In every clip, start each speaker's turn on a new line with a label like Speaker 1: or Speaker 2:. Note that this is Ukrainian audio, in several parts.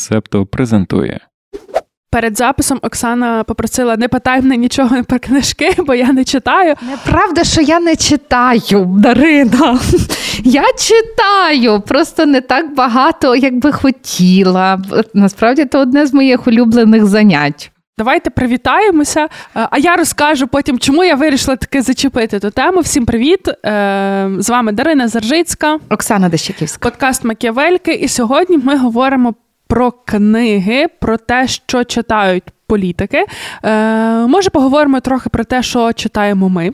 Speaker 1: Септо презентує.
Speaker 2: Перед записом Оксана попросила не питай мене нічого про книжки, бо я не читаю.
Speaker 3: Неправда, що я не читаю, Дарина. Я читаю, просто не так багато, як би хотіла. Насправді це одне з моїх улюблених занять.
Speaker 2: Давайте привітаємося. Е, а я розкажу потім, чому я вирішила таки зачепити ту тему. Всім привіт! Е, з вами Дарина Заржицька,
Speaker 3: Оксана Дещаківська.
Speaker 2: подкаст Макіавельки. І сьогодні ми говоримо про книги, про те, що читають політики. Е, може, поговоримо трохи про те, що читаємо ми.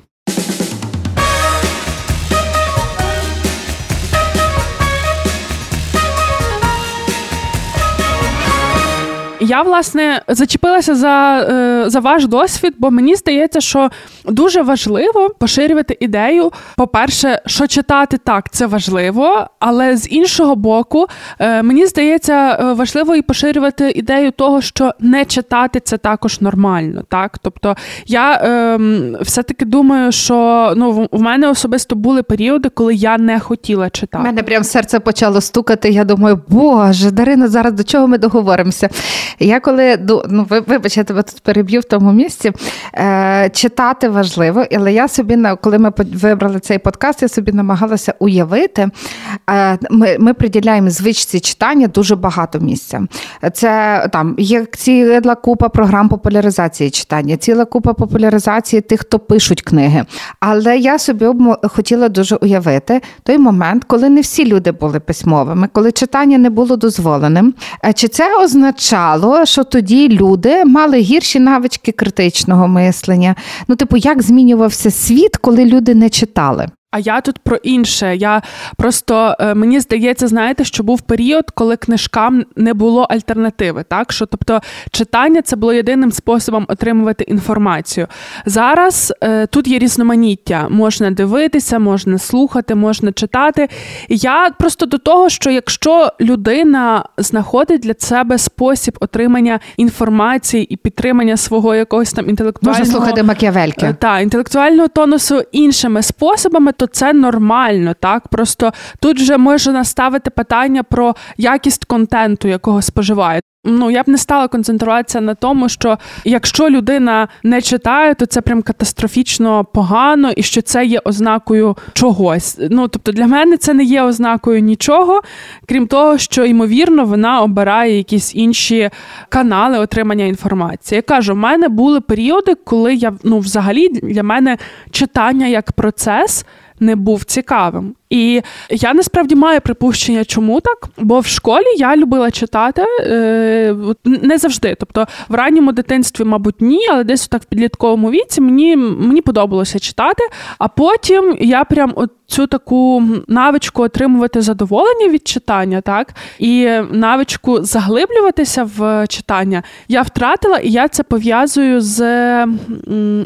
Speaker 2: Я власне зачепилася за е, за ваш досвід, бо мені здається, що дуже важливо поширювати ідею. По-перше, що читати так, це важливо, але з іншого боку, е, мені здається, е, важливо і поширювати ідею того, що не читати це також нормально. Так, тобто я е, все-таки думаю, що ну в мене особисто були періоди, коли я не хотіла читати.
Speaker 3: У Мене прям серце почало стукати. Я думаю, боже, Дарина, зараз до чого ми договоримося? Я коли ну, вибач, я тебе тут переб'ю в тому місці. Е, Читати важливо, але я собі коли ми вибрали цей подкаст, я собі намагалася уявити. Е, Ми ми приділяємо звичці читання дуже багато місця. Це там є ціла купа програм популяризації читання, ціла купа популяризації тих, хто пишуть книги. Але я собі хотіла дуже уявити той момент, коли не всі люди були письмовими, коли читання не було дозволеним. Е, чи це означало? Показало, що тоді люди мали гірші навички критичного мислення. Ну, типу, як змінювався світ, коли люди не читали?
Speaker 2: А я тут про інше. Я просто е, мені здається, знаєте, що був період, коли книжкам не було альтернативи. Так що, тобто, читання це було єдиним способом отримувати інформацію. Зараз е, тут є різноманіття. Можна дивитися, можна слухати, можна читати. Я просто до того, що якщо людина знаходить для себе спосіб отримання інформації і підтримання свого якогось там інтелектуального
Speaker 3: Можна слухати Макіавельки.
Speaker 2: Е, та інтелектуального тонусу іншими способами то це нормально, так просто тут вже можна ставити питання про якість контенту, якого споживає. Ну, я б не стала концентруватися на тому, що якщо людина не читає, то це прям катастрофічно погано, і що це є ознакою чогось. Ну тобто для мене це не є ознакою нічого, крім того, що ймовірно вона обирає якісь інші канали отримання інформації. Я кажу, в мене були періоди, коли я ну, взагалі для мене читання як процес не був цікавим. І я насправді маю припущення, чому так? Бо в школі я любила читати е, не завжди. Тобто в ранньому дитинстві, мабуть, ні, але десь так в підлітковому віці мені мені подобалося читати. А потім я прям цю таку навичку отримувати задоволення від читання, так і навичку заглиблюватися в читання я втратила, і я це пов'язую з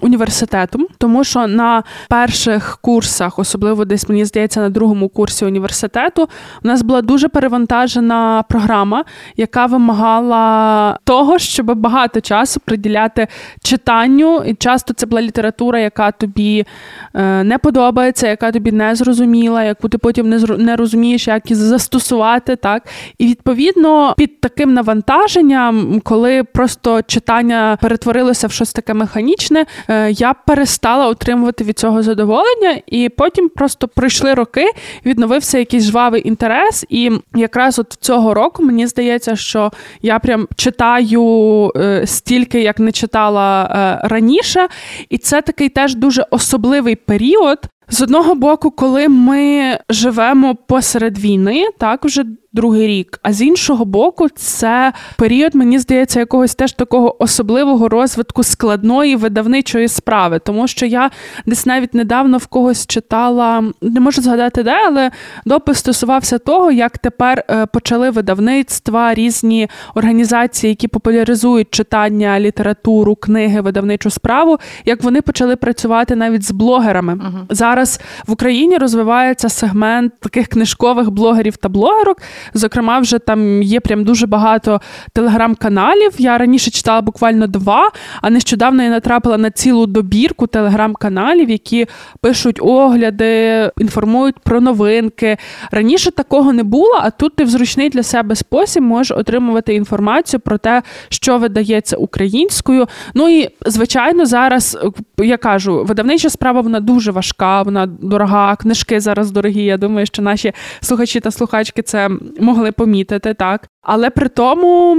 Speaker 2: університетом, тому що на перших курсах, особливо десь мені здається, на другому курсі університету у нас була дуже перевантажена програма, яка вимагала того, щоб багато часу приділяти читанню. І часто це була література, яка тобі е, не подобається, яка тобі не зрозуміла, яку ти потім не розумієш, як і застосувати. так. І відповідно під таким навантаженням, коли просто читання перетворилося в щось таке механічне, е, я перестала отримувати від цього задоволення, і потім просто пройшли роки відновився якийсь жвавий інтерес. І якраз от цього року мені здається, що я прям читаю е, стільки, як не читала е, раніше, і це такий теж дуже особливий період. З одного боку, коли ми живемо посеред війни, так вже другий рік. А з іншого боку, це період, мені здається, якогось теж такого особливого розвитку складної видавничої справи. Тому що я десь навіть недавно в когось читала, не можу згадати де, але допис стосувався того, як тепер е, почали видавництва різні організації, які популяризують читання, літературу, книги, видавничу справу, як вони почали працювати навіть з блогерами. Uh-huh. Зараз в Україні розвивається сегмент таких книжкових блогерів та блогерок Зокрема, вже там є прям дуже багато телеграм-каналів. Я раніше читала буквально два, а нещодавно я натрапила на цілу добірку телеграм-каналів, які пишуть огляди, інформують про новинки. Раніше такого не було, а тут ти в зручний для себе спосіб можеш отримувати інформацію про те, що видається українською. Ну і звичайно, зараз я кажу, видавнича справа вона дуже важка, вона дорога. Книжки зараз дорогі. Я думаю, що наші слухачі та слухачки це могли помітити так. Але при тому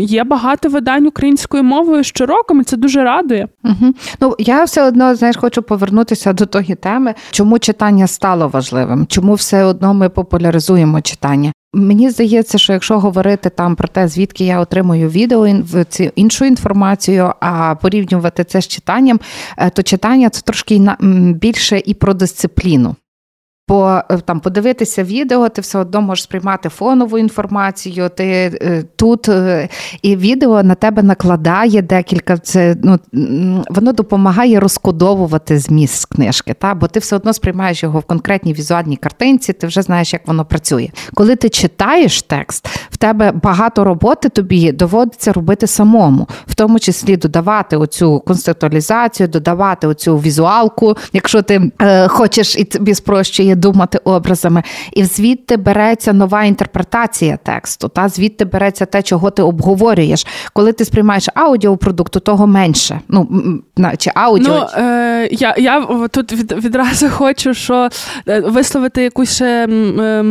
Speaker 2: є багато видань українською мовою щороку, і це дуже радує.
Speaker 3: Угу. Ну я все одно знаєш, хочу повернутися до тої теми, чому читання стало важливим, чому все одно ми популяризуємо читання. Мені здається, що якщо говорити там про те, звідки я отримую відео цю іншу інформацію, а порівнювати це з читанням, е, то читання це трошки більше і про дисципліну. Бо е, там подивитися відео, ти все одно можеш сприймати фонову інформацію. Ти е, тут е, і відео на тебе накладає декілька. Це ну воно допомагає розкодовувати зміст книжки, та бо ти все одно сприймаєш його в конкретній візуальній картинці. Ти вже знаєш, як воно працює. Коли ти читаєш текст, в тебе багато роботи тобі доводиться робити самому, в тому числі додавати оцю концептуалізацію, додавати оцю візуалку, якщо ти е, хочеш і тобі спрощує думати образами, і звідти береться нова інтерпретація тексту. Та звідти береться те, чого ти обговорюєш. Коли ти сприймаєш аудіопродукт, то того менше. Ну чи аудіо.
Speaker 2: Ну, е, Я я тут від, відразу хочу що е, висловити якусь ще е,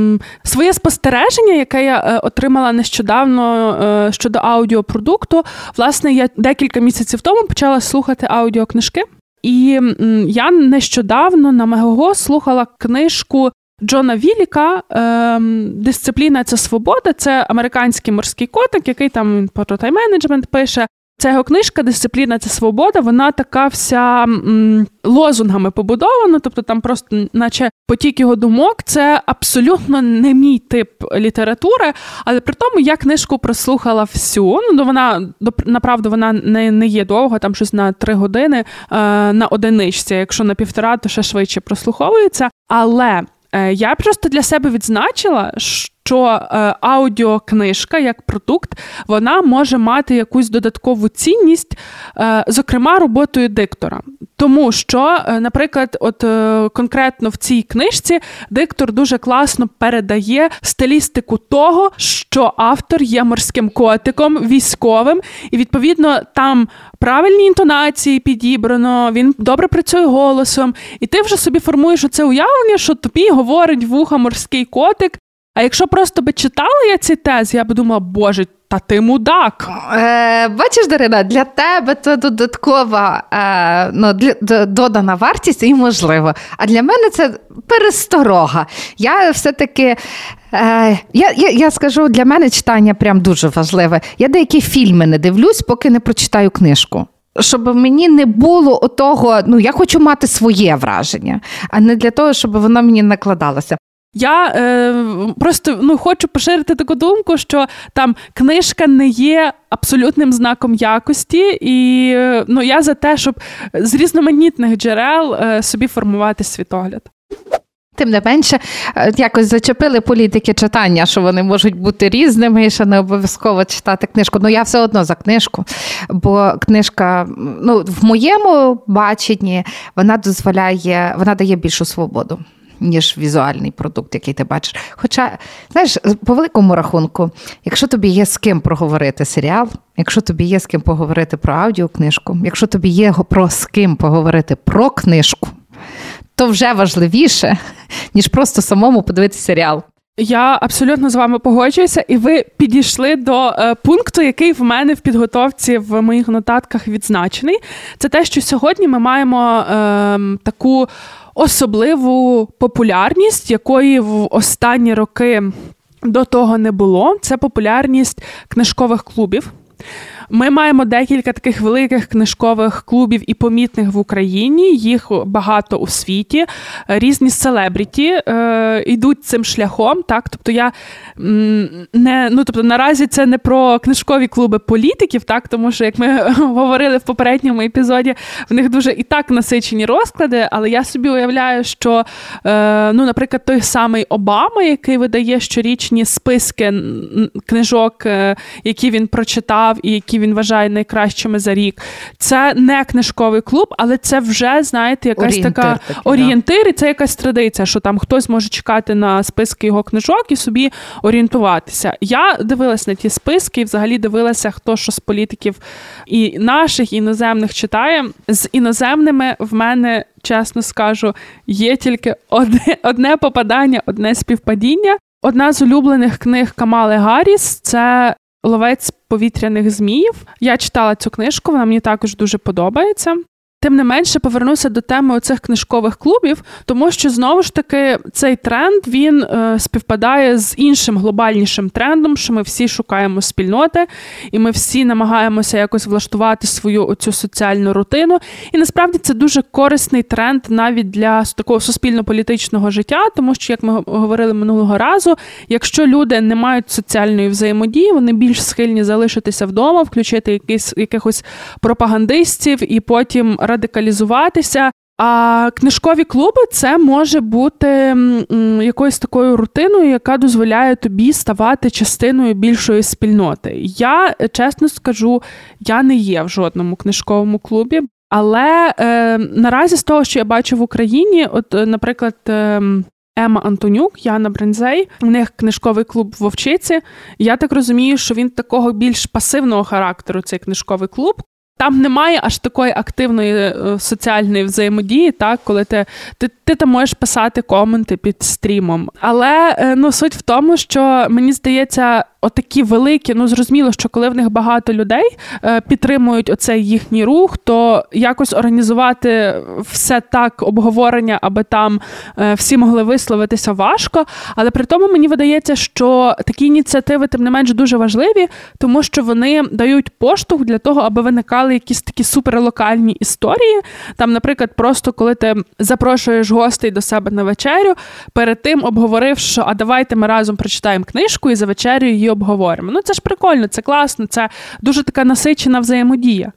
Speaker 2: своє спостереження, яке я е, отримала нещодавно е, щодо аудіопродукту. Власне, я декілька місяців тому почала слухати аудіокнижки. І я нещодавно на Мегого слухала книжку Джона Віліка ем, Дисципліна це свобода. Це американський морський котик, який там про тайм-менеджмент пише. Ця його книжка Дисципліна це свобода. Вона така вся м, лозунгами побудована, тобто там просто, наче потік його думок, це абсолютно не мій тип літератури. Але при тому я книжку прослухала всю. Ну вона направду вона не не є довго, там щось на три години е, на одиничці. Якщо на півтора, то ще швидше прослуховується. Але е, я просто для себе відзначила, що е, аудіокнижка як продукт вона може мати якусь додаткову цінність, е, зокрема роботою диктора. Тому що, е, наприклад, от конкретно в цій книжці диктор дуже класно передає стилістику того, що автор є морським котиком, військовим, і відповідно там правильні інтонації підібрано, він добре працює голосом, і ти вже собі формуєш оце уявлення, що тобі говорить вуха морський котик, а якщо просто би читала я ці тези, я би думала, боже, та ти мудак.
Speaker 3: Е, Бачиш, Дарина, для тебе це додаткова е, ну, для, додана вартість і можливо. А для мене це пересторога. Я все-таки. Е, я я, я скажу, для мене читання прям дуже важливе. Я деякі фільми не дивлюсь, поки не прочитаю книжку. Щоб мені не було отого, ну я хочу мати своє враження, а не для того, щоб воно мені накладалося.
Speaker 2: Я е, просто ну хочу поширити таку думку, що там книжка не є абсолютним знаком якості, і ну я за те, щоб з різноманітних джерел е, собі формувати світогляд.
Speaker 3: Тим не менше, е, якось зачепили політики читання, що вони можуть бути різними, і що не обов'язково читати книжку. Ну я все одно за книжку, бо книжка, ну в моєму баченні, вона дозволяє, вона дає більшу свободу ніж візуальний продукт, який ти бачиш. Хоча, знаєш, по великому рахунку, якщо тобі є з ким проговорити серіал, якщо тобі є з ким поговорити про аудіокнижку, якщо тобі є про з ким поговорити про книжку, то вже важливіше, ніж просто самому подивитися серіал.
Speaker 2: Я абсолютно з вами погоджуюся, і ви підійшли до е, пункту, який в мене в підготовці в моїх нотатках відзначений. Це те, що сьогодні ми маємо е, таку особливу популярність, якої в останні роки до того не було. Це популярність книжкових клубів. Ми маємо декілька таких великих книжкових клубів і помітних в Україні. Їх багато у світі. Різні селебріті е, йдуть цим шляхом. Так, тобто я не ну тобто наразі це не про книжкові клуби політиків, так тому що як ми говорили в попередньому епізоді, в них дуже і так насичені розклади. Але я собі уявляю, що е, ну, наприклад, той самий Обама, який видає щорічні списки книжок, е, які він прочитав і які він вважає найкращими за рік. Це не книжковий клуб, але це вже, знаєте, якась орієнтир, така такі, орієнтир, і це якась традиція, що там хтось може чекати на списки його книжок і собі орієнтуватися. Я дивилась на ті списки і взагалі дивилася, хто що з політиків і наших, і іноземних читає. З іноземними в мене. Чесно скажу, є тільки одне одне попадання, одне співпадіння. Одна з улюблених книг Камали Гарріс це Ловець повітряних зміїв. Я читала цю книжку, вона мені також дуже подобається. Тим не менше повернуся до теми оцих книжкових клубів, тому що знову ж таки цей тренд він е, співпадає з іншим глобальнішим трендом, що ми всі шукаємо спільноти, і ми всі намагаємося якось влаштувати свою оцю соціальну рутину. І насправді це дуже корисний тренд навіть для такого суспільно-політичного життя, тому що, як ми говорили минулого разу, якщо люди не мають соціальної взаємодії, вони більш схильні залишитися вдома, включити якісь якихось пропагандистів і потім радикалізуватися. А книжкові клуби це може бути якоюсь такою рутиною, яка дозволяє тобі ставати частиною більшої спільноти. Я чесно скажу, я не є в жодному книжковому клубі, але е, наразі з того, що я бачу в Україні, от, е, наприклад. Е, Ема Антонюк, Яна Брензей, у них книжковий клуб Вовчиці. Я так розумію, що він такого більш пасивного характеру, цей книжковий клуб, там немає аж такої активної е, соціальної взаємодії, так, коли ти ти, ти там можеш писати коменти під стрімом. Але е, ну, суть в тому, що мені здається, отакі великі, ну зрозуміло, що коли в них багато людей е, підтримують оцей їхній рух, то якось організувати все так обговорення, аби там всі могли висловитися важко. Але при тому мені видається, що такі ініціативи, тим не менш, дуже важливі, тому що вони дають поштовх для того, аби виникали якісь такі суперлокальні історії. Там, наприклад, просто коли ти запрошуєш гостей до себе на вечерю, перед тим обговорив, що а давайте ми разом прочитаємо книжку і за вечерю її обговоримо. Ну це ж прикольно, це класно, це дуже така насичена взаємодія.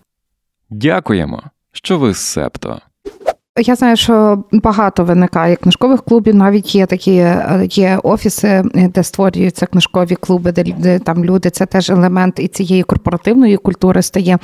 Speaker 1: Дякуємо, що ви з септо.
Speaker 3: Я знаю, що багато виникає книжкових клубів. Навіть є такі є офіси, де створюються книжкові клуби, де, де там люди це теж елемент і цієї корпоративної культури стає.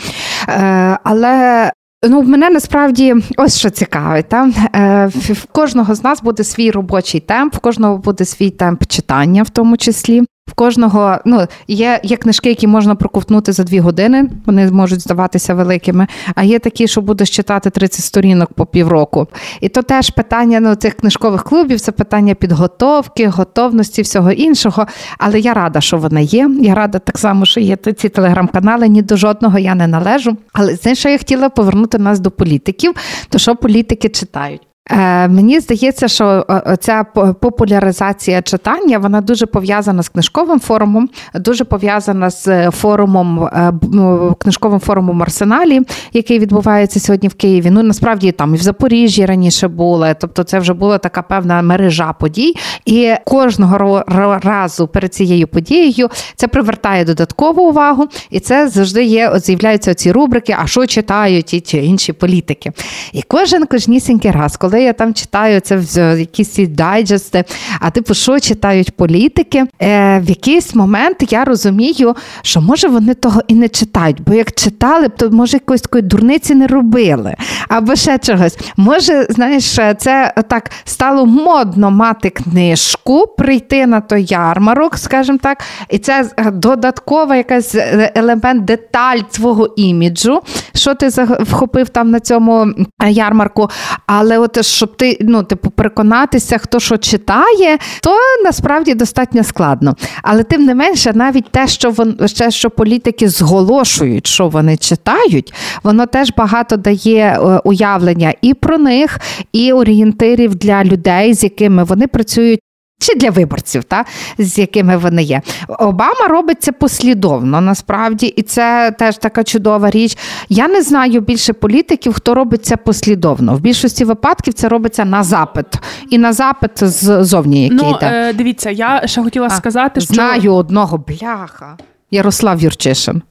Speaker 3: Е, але Ну, мене насправді ось що цікавить. Там е, в кожного з нас буде свій робочий темп, в кожного буде свій темп читання, в тому числі. В кожного ну є є книжки, які можна проковтнути за дві години. Вони можуть здаватися великими. А є такі, що будеш читати 30 сторінок по півроку. І то теж питання ну, цих книжкових клубів це питання підготовки, готовності, всього іншого. Але я рада, що вона є. Я рада так само, що є ці телеграм-канали. Ні до жодного я не належу. Але знаєш, що я хотіла повернути нас до політиків, то що політики читають. Е, мені здається, що е, ця популяризація читання вона дуже пов'язана з книжковим форумом, дуже пов'язана з форумом е, ну, книжковим форумом Арсеналі, який відбувається сьогодні в Києві. Ну насправді там і в Запоріжжі раніше були. Тобто, це вже була така певна мережа подій. І кожного разу перед цією подією це привертає додаткову увагу, і це завжди є. З'являються ці рубрики, а що читають чи інші політики. І кожен кожнісінький раз, коли я там читаю це в якісь дайджести, а типу, що читають політики, е, в якийсь момент я розумію, що може вони того і не читають, бо як читали, то може якоїсь такої дурниці не робили, або ще чогось. Може, знаєш, це так стало модно мати книжку, прийти на той ярмарок, скажімо так, і це додаткова якась е, елемент, деталь свого іміджу, що ти вхопив там на цьому е, ярмарку. Але от щоб ти ну, типу, переконатися, хто що читає, то насправді достатньо складно. Але тим не менше, навіть те, що вон, те, що політики зголошують, що вони читають, воно теж багато дає е, уявлення і про них, і орієнтирів для людей, з якими вони працюють. Чи для виборців, та, з якими вони є. Обама робить це послідовно насправді, і це теж така чудова річ. Я не знаю більше політиків, хто робить це послідовно. В більшості випадків це робиться на запит і на запит ззовні, який
Speaker 2: ну,
Speaker 3: йде.
Speaker 2: Е, дивіться, я ще хотіла а, сказати,
Speaker 3: що знаю одного бляха. Ярослав Юрчишин.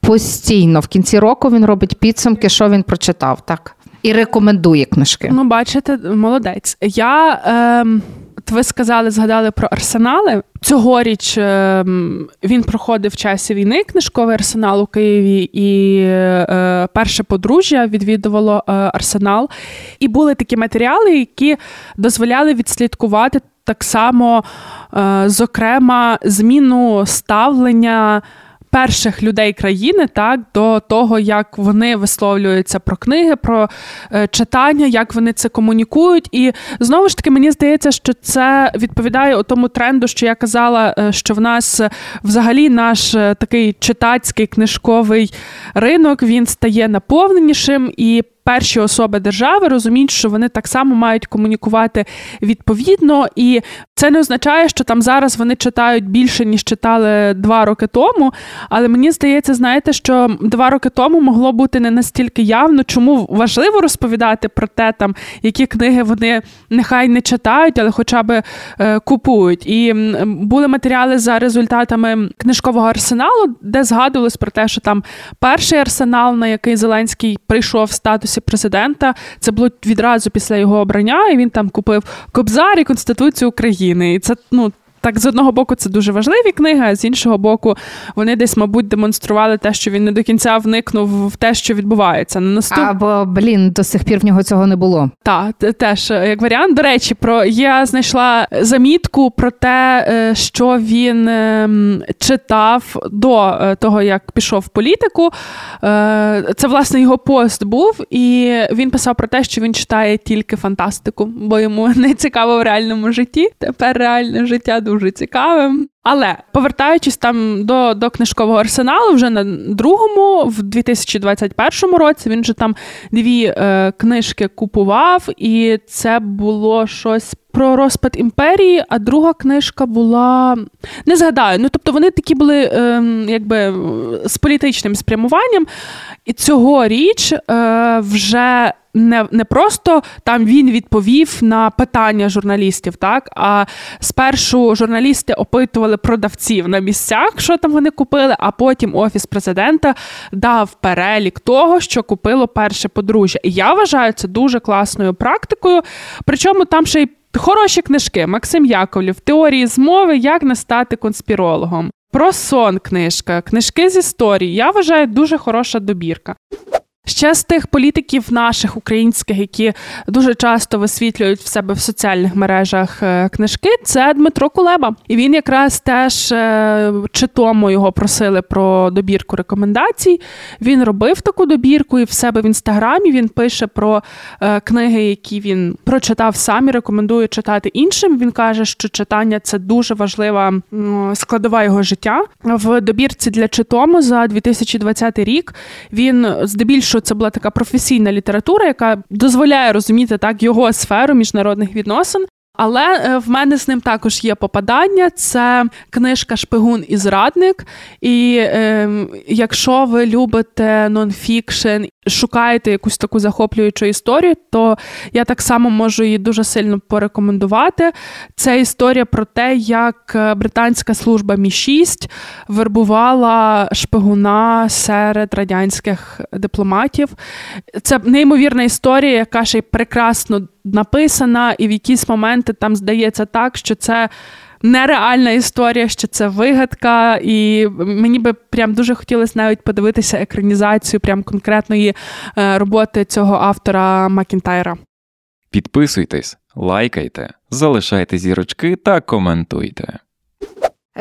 Speaker 3: Постійно в кінці року він робить підсумки, що він прочитав, так і рекомендує книжки.
Speaker 2: Ну, бачите, молодець. Я. Е... Ви сказали, згадали про арсенали. Цьогоріч е, він проходив в часі війни книжковий арсенал у Києві, і е, перше подружжя відвідувало е, арсенал. І були такі матеріали, які дозволяли відслідкувати так само, зокрема, зміну ставлення перших людей країни, так до того, як вони висловлюються про книги, про е, читання, як вони це комунікують. І знову ж таки, мені здається, що це відповідає тому тренду, що я казала, е, що в нас взагалі наш е, такий читацький книжковий ринок він стає наповненішим і перші особи держави розуміють, що вони так само мають комунікувати відповідно, і це не означає, що там зараз вони читають більше ніж читали два роки тому. Але мені здається, знаєте, що два роки тому могло бути не настільки явно, чому важливо розповідати про те, там які книги вони нехай не читають, але хоча б е, купують. І були матеріали за результатами книжкового арсеналу, де згадувалось про те, що там перший арсенал, на який Зеленський прийшов в статусі офісі президента. Це було відразу після його обрання, і він там купив Кобзар і Конституцію України. І це ну так, з одного боку, це дуже важливі книги, а з іншого боку, вони десь, мабуть, демонстрували те, що він не до кінця вникнув в те, що відбувається. На наступ...
Speaker 3: Або блін, до сих пір в нього цього не було.
Speaker 2: Так, теж як варіант. До речі, про я знайшла замітку про те, е, що він ем, читав до е, того, як пішов в політику. Е, це власне його пост був, і він писав про те, що він читає тільки фантастику, бо йому не цікаво в реальному житті. Тепер реальне життя дуже цікавим. Але повертаючись там до до книжкового арсеналу, вже на другому, в 2021 році, він же там дві е, книжки купував, і це було щось про розпад імперії. А друга книжка була не згадаю. Ну тобто вони такі були е, якби з політичним спрямуванням. І цьогоріч е, вже не не просто там він відповів на питання журналістів, так а спершу журналісти опитували продавців на місцях, що там вони купили, а потім офіс президента дав перелік того, що купило перше подружжя. І я вважаю це дуже класною практикою. Причому там ще й хороші книжки. Максим Яковлів, теорії змови, як не стати конспірологом. Про сон книжка, книжки з історії. Я вважаю дуже хороша добірка. Ще з тих політиків наших українських, які дуже часто висвітлюють в себе в соціальних мережах е, книжки, це Дмитро Кулеба. І він якраз теж е, чи тому його просили про добірку рекомендацій. Він робив таку добірку, і в себе в інстаграмі він пише про е, книги, які він прочитав сам і рекомендує читати іншим. Він каже, що читання це дуже важлива складова його життя. В добірці для читому за 2020 рік він здебільшого це була така професійна література, яка дозволяє розуміти так його сферу міжнародних відносин. Але е, в мене з ним також є попадання. Це книжка Шпигун і зрадник. І е, якщо ви любите нонфікшн, шукаєте якусь таку захоплюючу історію, то я так само можу її дуже сильно порекомендувати. Це історія про те, як е, британська служба Мі 6 вербувала шпигуна серед радянських дипломатів. Це неймовірна історія, яка ще й прекрасно написана, і в якісь моменти там здається так, що це. Нереальна історія, що це вигадка, і мені би прям дуже хотілося навіть подивитися екранізацію прям конкретної е, роботи цього автора Макінтайра.
Speaker 1: Підписуйтесь, лайкайте, залишайте зірочки та коментуйте.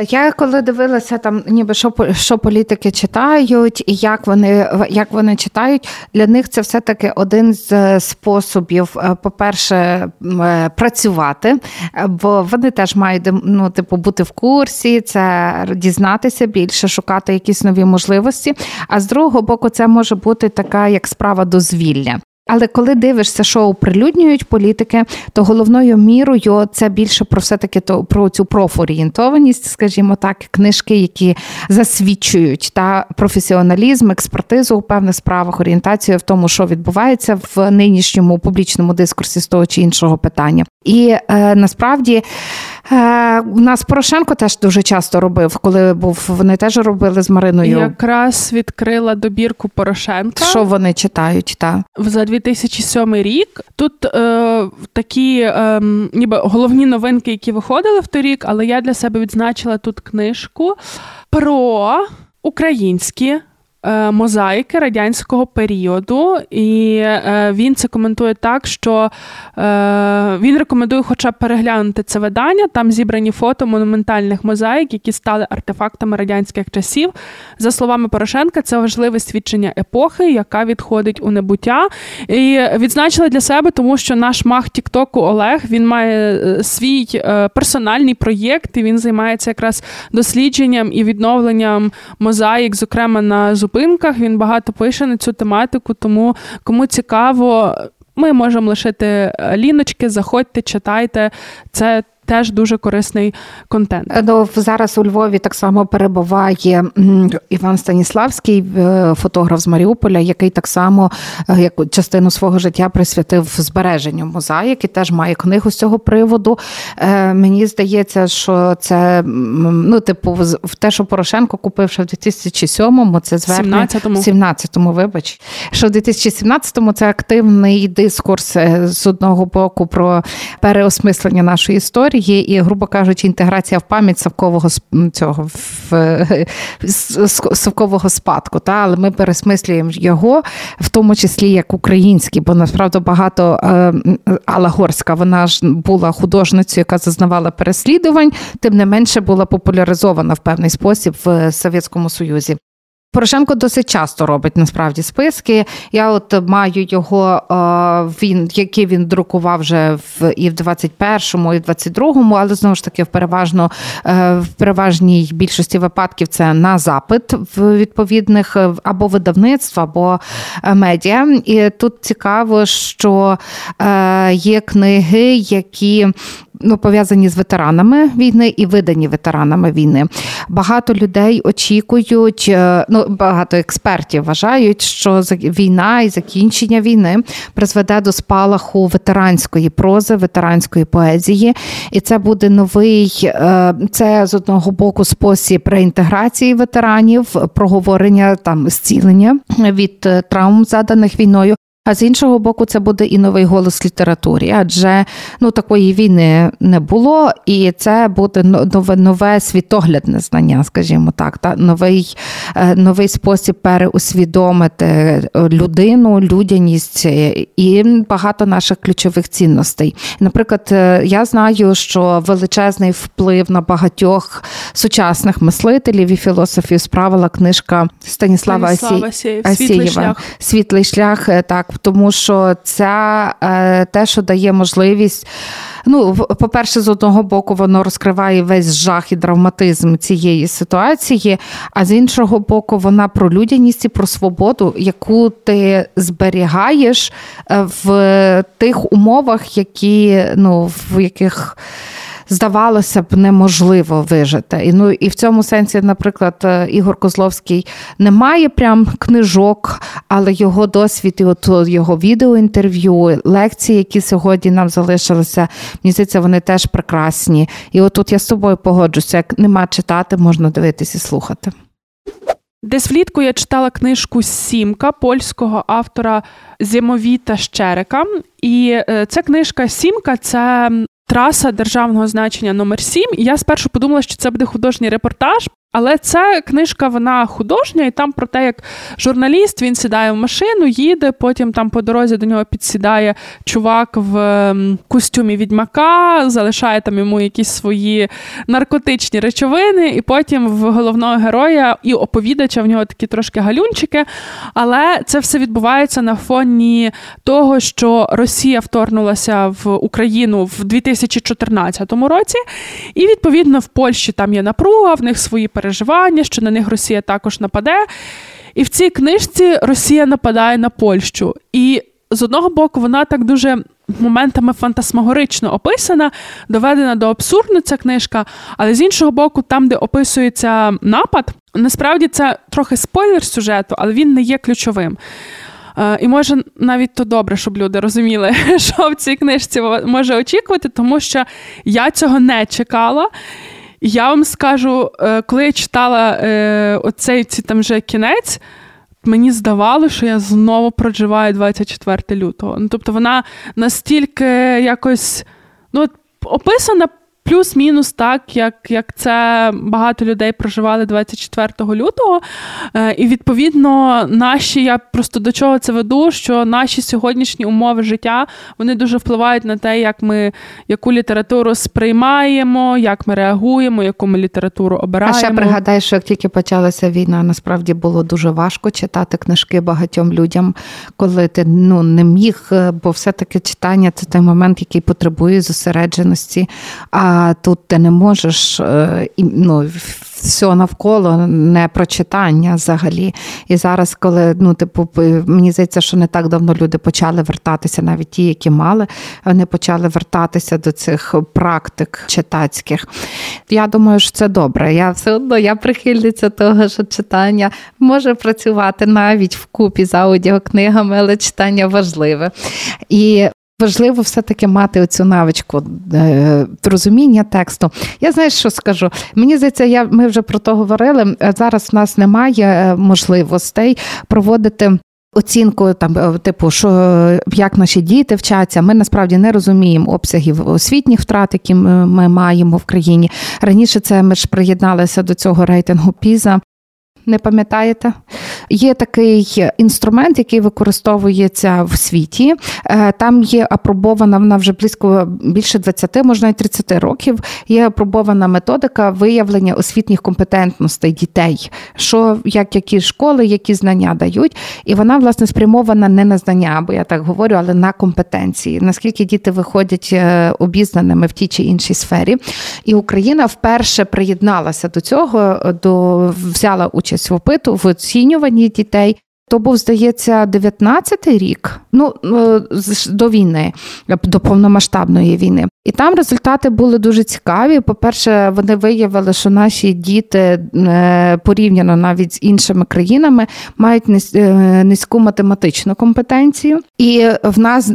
Speaker 3: Я коли дивилася там, ніби що що політики читають, і як вони як вони читають, для них це все-таки один з способів, е, по-перше, е, працювати, бо вони теж мають ну, типу, бути в курсі, це дізнатися більше, шукати якісь нові можливості. А з другого боку, це може бути така як справа дозвілля. Але коли дивишся, що оприлюднюють політики, то головною мірою це більше про все таки то про цю профорієнтованість, скажімо так, книжки, які засвідчують та професіоналізм, експертизу у певних справах, орієнтацію в тому, що відбувається в нинішньому публічному дискурсі з того чи іншого питання. І е, насправді е, у нас Порошенко теж дуже часто робив, коли був вони теж робили з Мариною.
Speaker 2: Якраз відкрила добірку Порошенка.
Speaker 3: Що вони читають? Та
Speaker 2: за 2007 рік. Тут е, такі е, ніби головні новинки, які виходили в той рік, але я для себе відзначила тут книжку про українські мозаїки радянського періоду, і е, він це коментує так, що е, він рекомендує, хоча б переглянути це видання. Там зібрані фото монументальних мозаїк, які стали артефактами радянських часів. За словами Порошенка, це важливе свідчення епохи, яка відходить у небуття. І відзначила для себе, тому що наш мах Тіктоку Олег він має свій персональний проєкт, і він займається якраз дослідженням і відновленням мозаїк, зокрема на зупинках. Він багато пише на цю тематику, тому кому цікаво, ми можемо лишити ліночки, заходьте, читайте. Це теж дуже корисний контент.
Speaker 3: Е, ну, Зараз у Львові так само перебуває Іван Станіславський, е, фотограф з Маріуполя, який так само е, як частину свого життя присвятив збереженню мозаїки, теж має книгу з цього приводу. Мені здається, що це ну, типу, те, що Порошенко купив ще в 2007-му, це звернення 17-му. 17-му, вибач, що в 2017-му це активний дискурс з одного боку про переосмислення нашої історії є і, грубо кажучи, інтеграція в пам'ять совкового цього в совкового спадку. Та? Але ми пересмислюємо його, в тому числі як український, бо насправді багато е, Алла Горська, вона ж була художницею, яка зазнавала переслідувань, тим не менше була популяризована в певний спосіб в Совєтському Союзі. Порошенко досить часто робить насправді списки. Я от маю його, е, він який він друкував вже в і в 21-му, і в 22-му, але знову ж таки в переважно е, в переважній більшості випадків це на запит в відповідних е, або видавництв, або медіа. І тут цікаво, що є книги, які ну, пов'язані з ветеранами війни і видані ветеранами війни. Багато людей очікують, е, ну багато експертів вважають, що війна і закінчення війни призведе до спалаху ветеранської прози, ветеранської поезії, і це буде новий, е, це з одного боку спосіб реінтеграції ветеранів, проговорення там зцілення від е, травм, заданих війною. А з іншого боку, це буде і новий голос літературі, адже ну такої війни не було, і це буде нове нове світоглядне знання, скажімо так, та новий е, новий спосіб переусвідомити е, людину, людяність е, і багато наших ключових цінностей. Наприклад, я знаю, що величезний вплив на багатьох сучасних мислителів і філософів справила книжка Станіслава Асієва
Speaker 2: «Світлий шлях».
Speaker 3: Світлий шлях так тому що це те, що дає можливість. Ну, по-перше, з одного боку, воно розкриває весь жах і драматизм цієї ситуації, а з іншого боку, вона про людяність і про свободу, яку ти зберігаєш е, в тих умовах, які ну в яких здавалося б, неможливо вижити. І ну і в цьому сенсі, наприклад, е, Ігор Козловський не має прям книжок, але його досвід і от його відеоінтерв'ю, лекції, які сьогодні нам залишилися, мені здається, вони теж прекрасні. І от тут я з тобою погоджуся, як нема читати, можна дивитися і слухати.
Speaker 2: Десь влітку я читала книжку Сімка польського автора Зимовіта Щерика. І е, ця книжка Сімка це траса державного значення номер 7 І я спершу подумала, що це буде художній репортаж. Але ця книжка вона художня, і там про те, як журналіст він сідає в машину, їде. Потім там по дорозі до нього підсідає чувак в ем, костюмі відьмака, залишає там йому якісь свої наркотичні речовини, і потім в головного героя і оповідача в нього такі трошки галюнчики. Але це все відбувається на фоні того, що Росія вторгнулася в Україну в 2014 році, і відповідно в Польщі там є напруга, в них свої переживання, що на них Росія також нападе. І в цій книжці Росія нападає на Польщу. І з одного боку, вона так дуже моментами фантасмагорично описана, доведена до абсурдно ця книжка, але з іншого боку, там, де описується напад, насправді це трохи спойлер сюжету, але він не є ключовим. Е, і може навіть то добре, щоб люди розуміли, що в цій книжці може очікувати, тому що я цього не чекала. Я вам скажу, е, коли я читала оцей ці там вже кінець, мені здавалося, що я знову проживаю 24 лютого. Ну, Тобто вона настільки якось ну, описана плюс-мінус так, як як це багато людей проживали 24 лютого. Е, і відповідно, наші, я просто до чого це веду, що наші сьогоднішні умови життя вони дуже впливають на те, як ми яку літературу сприймаємо, як ми реагуємо, яку ми літературу обираємо.
Speaker 3: А ще пригадай, що як тільки почалася війна, насправді було дуже важко читати книжки багатьом людям, коли ти ну не міг, е, бо все-таки читання це той момент, який потребує зосередженості. А а тут ти не можеш е, ну, все навколо не про читання взагалі. І зараз, коли ну, типу, мені здається, що не так давно люди почали вертатися, навіть ті, які мали, вони почали вертатися до цих практик читацьких. Я думаю, що це добре. Я все одно я прихильниця того, що читання може працювати навіть вкупі з аудіокнигами, але читання важливе. І Важливо все-таки мати оцю навичку е, розуміння тексту. Я знаю, що скажу. Мені здається, я ми вже про то говорили. Зараз в нас немає е, можливостей проводити. Оцінку там, е, типу, що як наші діти вчаться, ми насправді не розуміємо обсягів освітніх втрат, які ми маємо в країні. Раніше це ми ж приєдналися до цього рейтингу Піза. Не пам'ятаєте? Є такий інструмент, який використовується в світі. Е, там є апробована, вона вже близько більше 20, можна й 30 років. Є апробована методика виявлення освітніх компетентностей дітей, що як які школи, які знання дають. І вона, власне, спрямована не на знання, бо я так говорю, але на компетенції. Наскільки діти виходять е, обізнаними в тій чи іншій сфері. І Україна вперше приєдналася до цього, до взяла участь участь в опиту в оцінюванні дітей. То був, здається, 19-й рік, ну е, до війни, до повномасштабної війни. І там результати були дуже цікаві. По-перше, вони виявили, що наші діти е, порівняно навіть з іншими країнами мають е, низьку математичну компетенцію. І в нас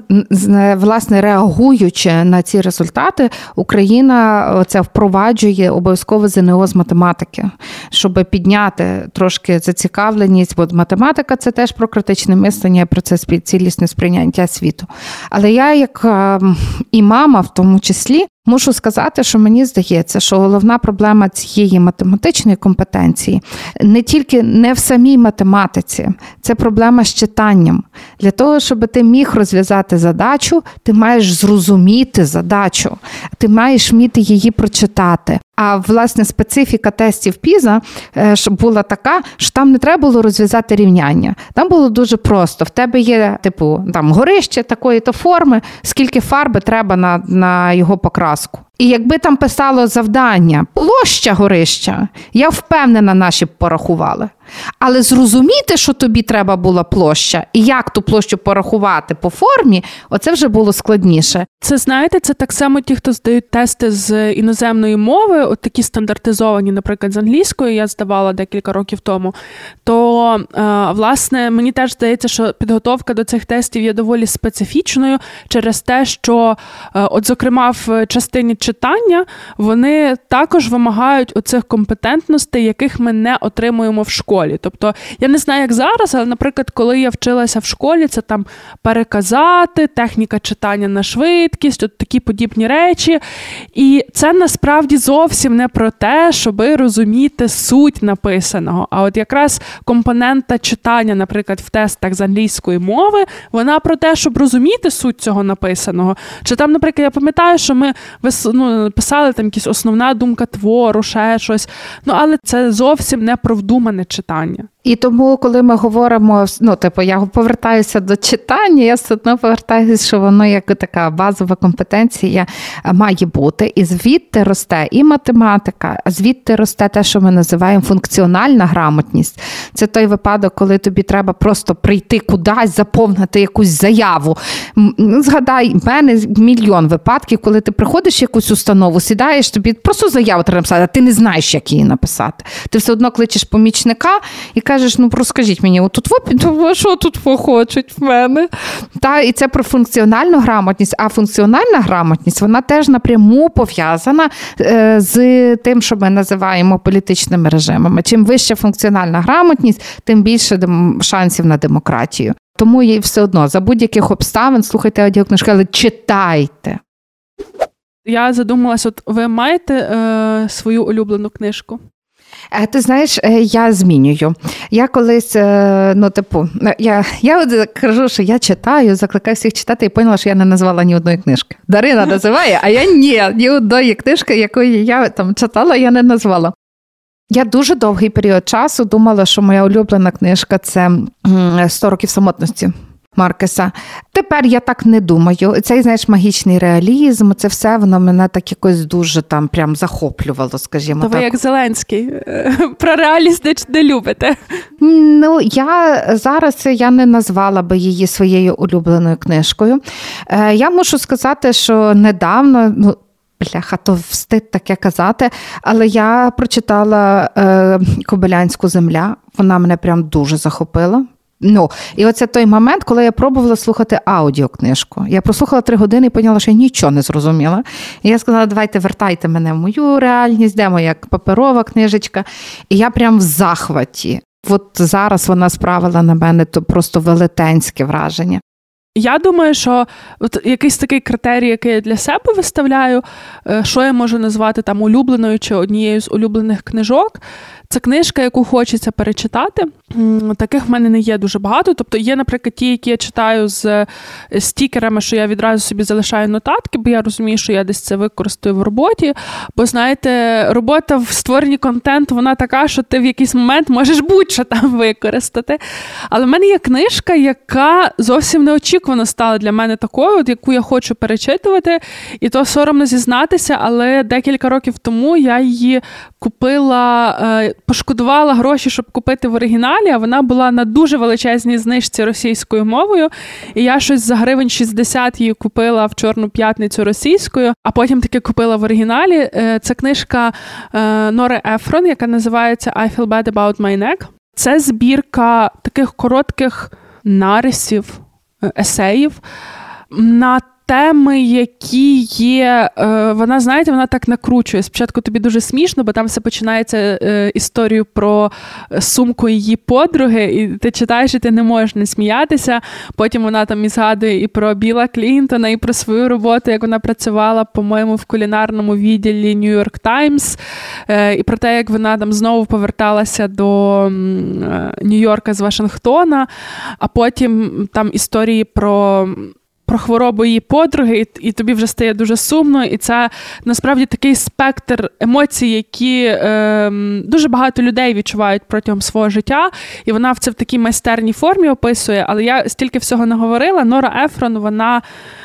Speaker 3: власне реагуючи на ці результати, Україна це впроваджує обов'язково ЗНО з математики, щоб підняти трошки зацікавленість, бо математика це теж про критичне мислення, про це цілісне сприйняття світу. Але я, як ем, і мама, в тому числі, Мушу сказати, що мені здається, що головна проблема цієї математичної компетенції не тільки не в самій математиці, це проблема з читанням. Для того, щоб ти міг розв'язати задачу, ти маєш зрозуміти задачу, ти маєш вміти її прочитати. А власне специфіка тестів Піза е, була така, що там не треба було розв'язати рівняння. Там було дуже просто. В тебе є, типу, там горище такої то форми, скільки фарби треба на, на його pasku. І якби там писало завдання, площа горища, я впевнена, наші б порахували. Але зрозуміти, що тобі треба була площа, і як ту площу порахувати по формі, оце вже було складніше.
Speaker 2: Це знаєте, це так само ті, хто здають тести з іноземної мови, от такі стандартизовані, наприклад, з англійської, я здавала декілька років тому. То е, власне мені теж здається, що підготовка до цих тестів є доволі специфічною через те, що, е, от, зокрема, в частині читання вони також вимагають оцих компетентностей, яких ми не отримуємо в школі. Тобто, я не знаю, як зараз, але, наприклад, коли я вчилася в школі, це там переказати, техніка читання на швидкість, от такі подібні речі. І це насправді зовсім не про те, щоб розуміти суть написаного. А от якраз компонента читання, наприклад, в тестах з англійської мови, вона про те, щоб розуміти суть цього написаного. Чи там, наприклад, я пам'ятаю, що ми ну, писали там якісь основна думка твору, ще щось. Ну, але це зовсім не про вдумане читання.
Speaker 3: І тому, коли ми говоримо, ну типу, я повертаюся до читання, я все одно повертаюся, що воно як така базова компетенція має бути. І звідти росте і математика, а звідти росте те, що ми називаємо функціональна грамотність. Це той випадок, коли тобі треба просто прийти кудись, заповнити якусь заяву. Згадай, в мене мільйон випадків, коли ти приходиш в якусь установу, сідаєш, тобі просто заяву треба написати, а ти не знаєш, як її написати. Ти все одно кличеш помічника і кажеш, ну розкажіть мені, отут що тут хочуть в мене? Та, І це про функціональну грамотність, а функціональна грамотність вона теж напряму пов'язана е, з тим, що ми називаємо політичними режимами. Чим вища функціональна грамотність, тим більше шансів на демократію. Тому їй все одно за будь-яких обставин слухайте аудіокнижки, але читайте.
Speaker 2: Я задумалась, от ви маєте е, свою улюблену книжку?
Speaker 3: Е, ти знаєш, е, я змінюю. Я колись, е, ну, типу, я я от кажу, що я читаю, закликаю всіх читати і поняла, що я не назвала ні одної книжки. Дарина називає, а я ні, ні одної книжки, якої я там читала, я не назвала. Я дуже довгий період часу думала, що моя улюблена книжка це «100 років самотності. Маркеса. Тепер я так не думаю. Цей знаєш магічний реалізм, це все воно мене так якось дуже там прям захоплювало, скажімо.
Speaker 2: То
Speaker 3: так.
Speaker 2: ви як Зеленський про реаліст не любите?
Speaker 3: Ну я зараз я не назвала би її своєю улюбленою книжкою. Е, я мушу сказати, що недавно. ну, Бляха, то встид таке казати, але я прочитала е, Кобилянську земля. Вона мене прям дуже захопила. Ну, і оце той момент, коли я пробувала слухати аудіокнижку. Я прослухала три години і поняла, що я нічого не зрозуміла. І я сказала, давайте вертайте мене в мою реальність, де моя паперова книжечка. І я прям в захваті. От зараз вона справила на мене то просто велетенське враження.
Speaker 2: Я думаю, що от якийсь такий критерій, який я для себе виставляю, е, що я можу назвати там улюбленою чи однією з улюблених книжок, це книжка, яку хочеться перечитати. Таких в мене не є дуже багато. Тобто є, наприклад, ті, які я читаю з е, стікерами, що я відразу собі залишаю нотатки, бо я розумію, що я десь це використаю в роботі. Бо знаєте, робота в створенні контенту, вона така, що ти в якийсь момент можеш будь-що там використати. Але в мене є книжка, яка зовсім неочікувано стала для мене такою, яку я хочу перечитувати, і то соромно зізнатися, але декілька років тому я її купила, е, пошкодувала гроші, щоб купити в оригіналі, а вона була на дуже величезній знижці російською мовою. І я щось за гривень 60 її купила в Чорну п'ятницю російською, а потім таки купила в оригіналі. Е, це книжка е, Нори Ефрон, яка називається I Feel Bad About My Neck. Це збірка таких коротких нарисів, есеїв. на теми, які є, е, вона, знаєте, вона так накручує. Спочатку тобі дуже смішно, бо там все починається е, історію про сумку її подруги, і ти читаєш, і ти не можеш не сміятися. Потім вона там і згадує і про Біла Клінтона, і про свою роботу, як вона працювала, по-моєму, в кулінарному відділі Times, е, і про те, як вона там знову поверталася до Нью-Йорка з Вашингтона, а потім там історії про про хворобу її подруги, і, і тобі вже стає дуже сумно. І це насправді такий спектр емоцій, які е, дуже багато людей відчувають протягом свого життя. І вона в це в такій майстерній формі описує. Але я стільки всього не говорила. Нора Ефрон, вона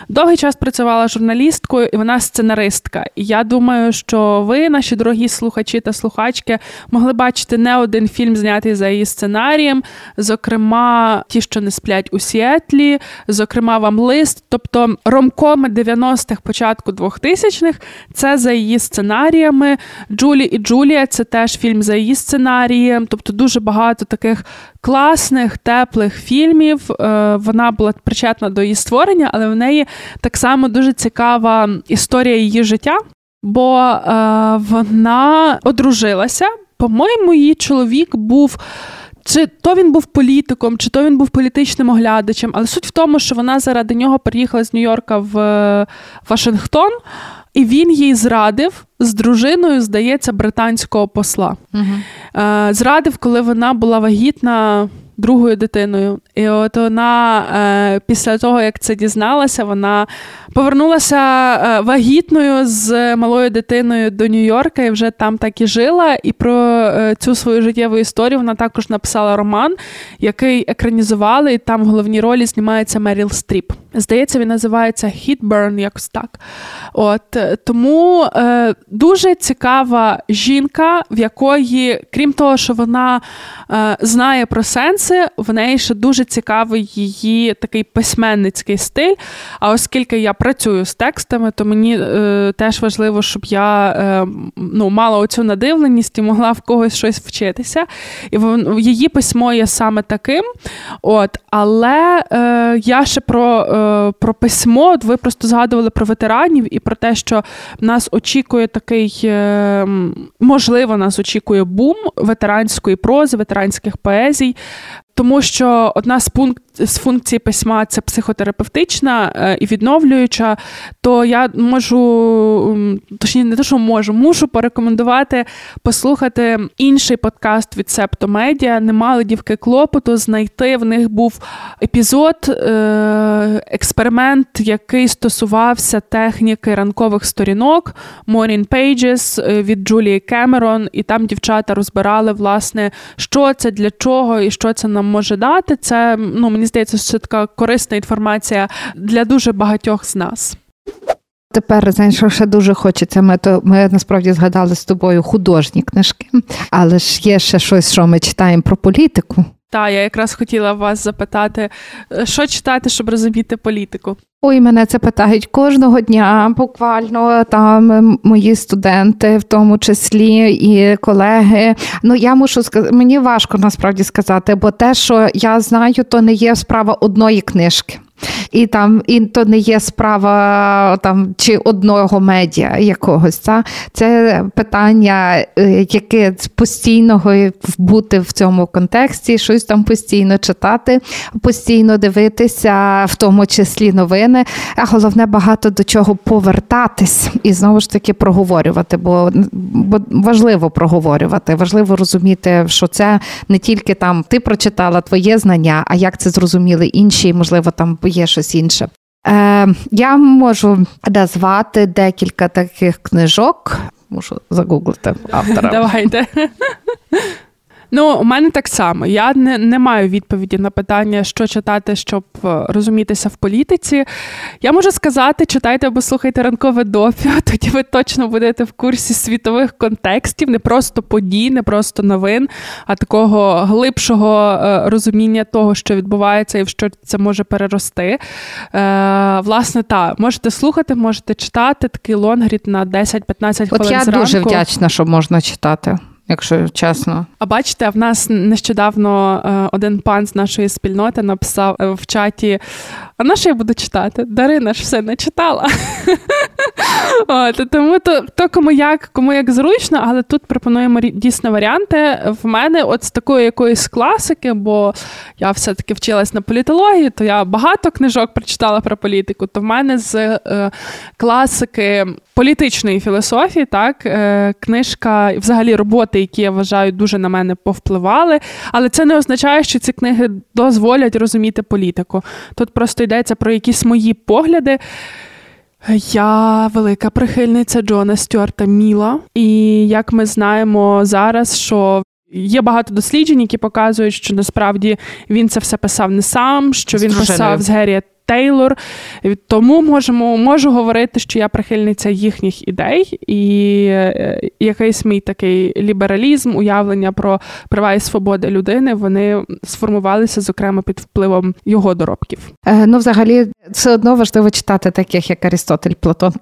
Speaker 2: довгий час працювала журналісткою, і вона сценаристка. І я думаю, що ви, наші дорогі слухачі та слухачки, могли бачити не один фільм, знятий за її сценарієм. Зокрема, ті, що не сплять у Сіетлі, зокрема, вам лист. Тобто ромкоми 90-х, початку 2000-х, це за її сценаріями. Джулі і Джулія це теж фільм за її сценарієм. Тобто дуже багато таких класних, теплих фільмів. Е, вона була причетна до її створення, але в неї так само дуже цікава історія її життя, бо е, вона одружилася. По-моєму, її чоловік був. Чи то він був політиком, чи то він був політичним оглядачем, але суть в тому, що вона заради нього приїхала з Нью-Йорка в Вашингтон, і він їй зрадив з дружиною, здається, британського посла. Угу. Зрадив, коли вона була вагітна другою дитиною. І от вона е, після того, як це дізналася, вона повернулася е, вагітною з малою дитиною до Нью-Йорка і вже там так і жила. І про е, цю свою життєву історію вона також написала роман, який екранізували, і там в головній ролі знімається Меріл Стріп. Здається, він називається Heartburn, якось так. От Тому е, дуже цікава жінка, в якої, крім того, що вона е, знає про сенси, в неї ще дуже цікавий її такий письменницький стиль. А оскільки я працюю з текстами, то мені е, теж важливо, щоб я е, ну, мала оцю надивленість і могла в когось щось вчитися. І в, її письмо є саме таким. От, Але е, я ще про. Е, про письмо. От ви просто згадували про ветеранів і про те, що нас очікує такий, е, можливо, нас очікує бум ветеранської прози, ветеранських поезій. Тому що одна з пункт з функцій письма це психотерапевтична е, і відновлююча, то я можу, точніше, не те, що можу, мушу порекомендувати послухати інший подкаст від Септомедіа Немали дівки клопоту. Знайти в них був епізод, е, експеримент, який стосувався техніки ранкових сторінок Morning Pages е, від Джулії Кемерон, і там дівчата розбирали, власне, що це для чого і що це нам може дати. Це ну мені здається, що така корисна інформація для дуже багатьох з нас.
Speaker 3: Тепер знаєш, що ще дуже хочеться. Ми то ми насправді згадали з тобою художні книжки, але ж є ще щось, що ми читаємо про політику.
Speaker 2: Так, я якраз хотіла вас запитати, що читати, щоб розуміти політику.
Speaker 3: Ой, мене це питають кожного дня, буквально там мої студенти, в тому числі і колеги. Ну я мушу сказати, мені важко насправді сказати, бо те, що я знаю, то не є справа одної книжки. І там і то не є справа там чи одного медіа якогось. Та? Це питання, е, яке постійного бути в цьому контексті, щось там постійно читати, постійно дивитися, в тому числі новини. А головне багато до чого повертатись і знову ж таки проговорювати, бо, бо важливо проговорювати, важливо розуміти, що це не тільки там ти прочитала твоє знання, а як це зрозуміли інші, можливо, там є щось інше. Е, Я можу назвати декілька таких книжок. Мушу загуглити автора.
Speaker 2: Давайте. Ну, у мене так само. Я не не маю відповіді на питання, що читати, щоб е, розумітися в політиці. Я можу сказати, читайте або слухайте ранкове допіо, тоді ви точно будете в курсі світових контекстів, не просто подій, не просто новин, а такого глибшого е, розуміння того, що відбувається і в що це може перерости. Е, Власне, так, можете слухати, можете читати такий лонгрід на 10-15 хвилин. От
Speaker 3: я
Speaker 2: зранку.
Speaker 3: дуже вдячна, що можна читати якщо чесно.
Speaker 2: А бачите, в нас нещодавно е, один пан з нашої спільноти написав е, в чаті: а на що я буду читати? Дарина ж все не читала. От, Тому то, то кому як, кому як зручно, але тут пропонуємо дійсно варіанти. В мене от з такої якоїсь класики, бо я все-таки вчилась на політології, то я багато книжок прочитала про політику. То в мене з е, класики політичної філософії, так, е, книжка, взагалі роботи, які я вважаю, дуже на мене повпливали. Але це не означає, що ці книги дозволять розуміти політику. Тут просто йдеться про якісь мої погляди. Я велика прихильниця Джона Стюарта Міла, і як ми знаємо зараз, що є багато досліджень, які показують, що насправді він це все писав не сам, що він писав з Геррі Тейлор. Тому можемо можу говорити, що я прихильниця їхніх ідей, і е, якийсь мій такий лібералізм, уявлення про права і свободи людини вони сформувалися, зокрема, під впливом його доробків.
Speaker 3: Е, ну, взагалі, все одно важливо читати таких, як Аристотель, Платон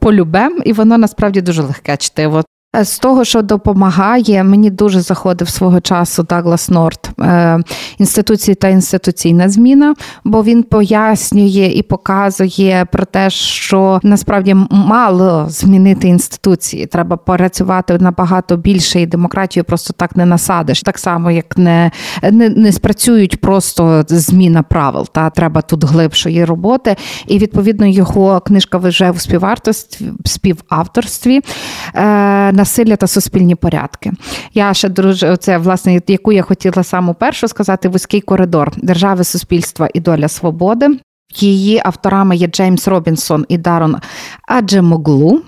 Speaker 3: полюбем, і воно насправді дуже легке чтиво. Е, з того, що допомагає, мені дуже заходив свого часу Даглас Норт е, інституції та інституційна зміна, бо він пояснює і показує про те, що насправді мало змінити інституції. Треба працювати набагато більше, і демократію просто так не насадиш. Так само, як не не, не спрацюють просто зміна правил. Та треба тут глибшої роботи. І відповідно його книжка вже в співавторстві співавторстві. Насилля та суспільні порядки. Я ще дуже це власне, яку я хотіла саму першу сказати: вузький коридор держави, суспільства і доля свободи. Її авторами є Джеймс Робінсон і Дарон Аджемоглу.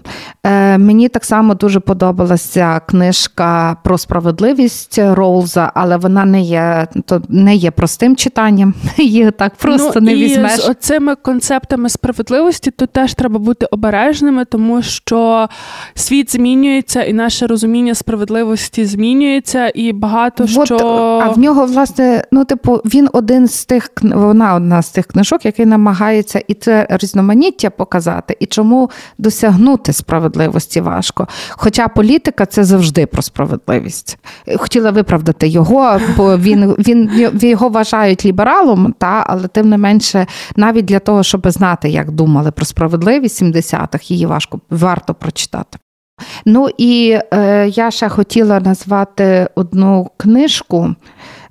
Speaker 3: Е, Мені так само дуже подобалася книжка про справедливість Роуза, але вона не є то не є простим читанням. Її так просто
Speaker 2: ну,
Speaker 3: не
Speaker 2: і
Speaker 3: візьмеш.
Speaker 2: З оцими концептами справедливості тут теж треба бути обережними, тому що світ змінюється, і наше розуміння справедливості змінюється, і багато
Speaker 3: От,
Speaker 2: що
Speaker 3: а в нього власне, ну типу, він один з тих вона одна з тих книжок, який намагається і це різноманіття показати, і чому досягнути справедливості важко. Хоча політика це завжди про справедливість. Хотіла виправдати його, бо він він його вважають лібералом, та але тим не менше, навіть для того, щоб знати, як думали про справедливість 70-х, її важко варто прочитати. Ну і е, я ще хотіла назвати одну книжку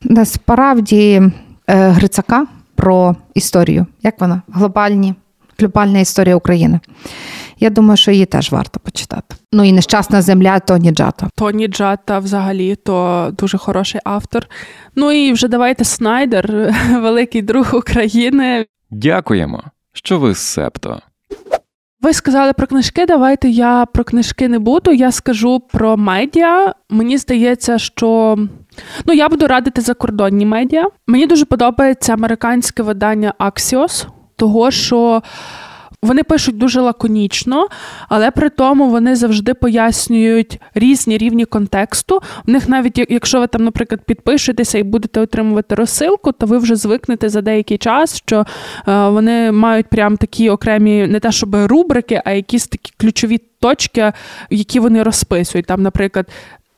Speaker 3: насправді е, Грицака про історію. Як вона? Глобальні, глобальна історія України. Я думаю, що її теж варто почитати. Ну і нещасна земля Тоні Джата.
Speaker 2: Тоні Джата взагалі то дуже хороший автор. Ну і вже давайте Снайдер, великий друг України.
Speaker 1: Дякуємо, що ви з септо.
Speaker 2: Ви сказали про книжки. Давайте я про книжки не буду. Я скажу про медіа. Мені здається, що ну я буду радити закордонні медіа. Мені дуже подобається американське видання Axios, того що. Вони пишуть дуже лаконічно, але при тому вони завжди пояснюють різні рівні контексту. У них навіть якщо ви там, наприклад, підпишетеся і будете отримувати розсилку, то ви вже звикнете за деякий час, що е, вони мають прям такі окремі, не те, щоб рубрики, а якісь такі ключові точки, які вони розписують. Там, наприклад.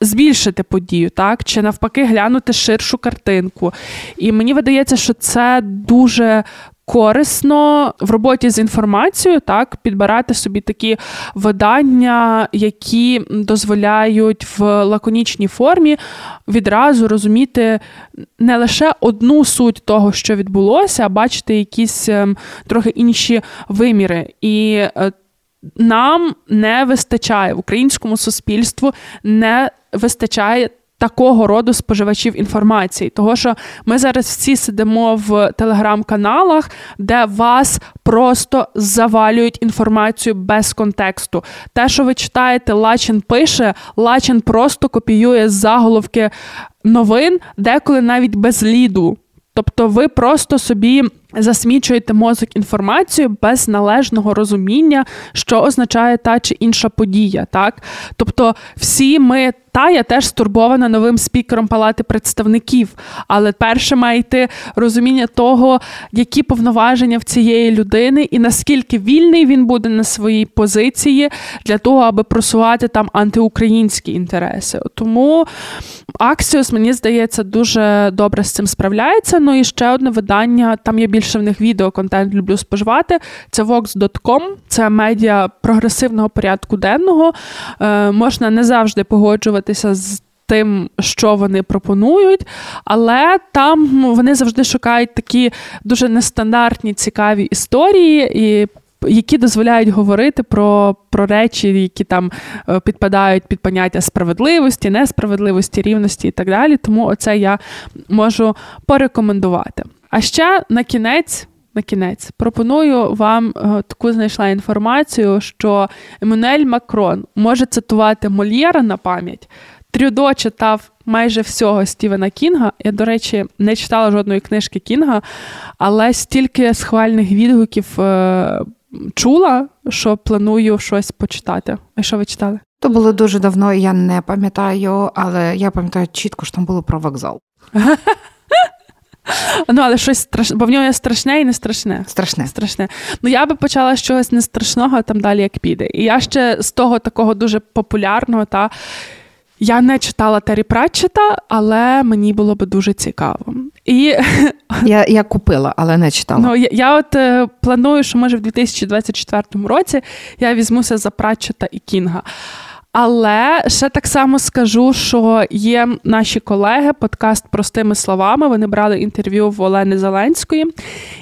Speaker 2: Збільшити подію, так чи навпаки глянути ширшу картинку. І мені видається, що це дуже корисно в роботі з інформацією, так, підбирати собі такі видання, які дозволяють в лаконічній формі відразу розуміти не лише одну суть того, що відбулося, а бачити якісь ем, трохи інші виміри. І е, нам не вистачає в українському суспільству, не вистачає такого роду споживачів інформації. Того, що ми зараз всі сидимо в телеграм-каналах, де вас просто завалюють інформацію без контексту. Те, що ви читаєте, Лачин пише, Лачин просто копіює заголовки новин, деколи навіть без ліду. Тобто ви просто собі засмічуєте мозок інформацією без належного розуміння, що означає та чи інша подія. Так? Тобто, всі ми та я теж стурбована новим спікером Палати представників. Але перше має йти розуміння того, які повноваження в цієї людини, і наскільки вільний він буде на своїй позиції для того, аби просувати там антиукраїнські інтереси. Тому Аксіос, мені здається, дуже добре з цим справляється. Ну і ще одне видання. Там є більше в них відеоконтент люблю споживати. Це Vox.com, це медіа прогресивного порядку денного. Е, Можна не завжди погоджуватися з тим, що вони пропонують, але там вони завжди шукають такі дуже нестандартні цікаві історії і. Які дозволяють говорити про про речі, які там е, підпадають під поняття справедливості, несправедливості, рівності і так далі. Тому оце я можу порекомендувати. А ще на кінець на кінець пропоную вам е, таку знайшла інформацію, що Еммануель Макрон може цитувати Мольєра на пам'ять. Трюдо читав майже всього Стівена Кінга. Я, до речі, не читала жодної книжки Кінга, але стільки схвальних відгуків е, чула, що планую щось почитати. А що ви читали?
Speaker 3: То було дуже давно, я не пам'ятаю, але я пам'ятаю чітко, що там було про вокзал.
Speaker 2: Ну, але щось страшне, бо в нього є страшне і не страшне.
Speaker 3: Страшне.
Speaker 2: Страшне. Ну, я би почала з чогось не страшного, а там далі як піде. І я ще з того такого дуже популярного, та я не читала Террі Пратчета, але мені було би дуже цікаво. І
Speaker 3: Я я купила, але не читала.
Speaker 2: Ну, Я я от е, планую, що може в 2024 році я візьмуся за Пратчета і Кінга. Але ще так само скажу, що є наші колеги, подкаст простими словами. Вони брали інтерв'ю в Олени Зеленської,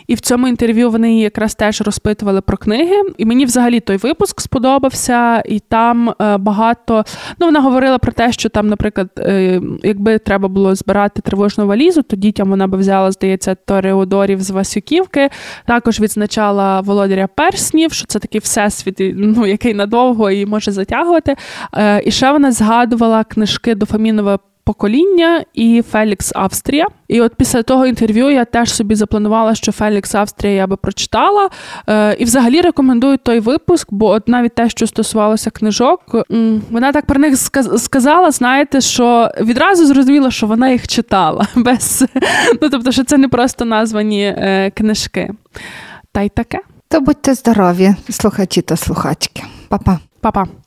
Speaker 2: і в цьому інтерв'ю вони якраз теж розпитували про книги. І мені взагалі той випуск сподобався, і там е, багато. Ну, вона говорила про те, що там, наприклад, е, якби треба було збирати тривожну валізу, то дітям вона би взяла, здається, Тореодорів з Васюківки. Також відзначала володаря перснів, що це такий всесвіт, ну який надовго і може затягувати. Е, і ще вона згадувала книжки дофамінове покоління і Фелікс Австрія. І от після того інтерв'ю я теж собі запланувала, що Фелікс Австрія я би прочитала. Е, і взагалі рекомендую той випуск, бо от навіть те, що стосувалося книжок, вона так про них сказала, знаєте, що відразу зрозуміла, що вона їх читала. без Ну тобто, що це не просто названі е, книжки. Та й таке.
Speaker 3: То будьте здорові, слухачі та слухачки. Па-па.
Speaker 2: Па-па.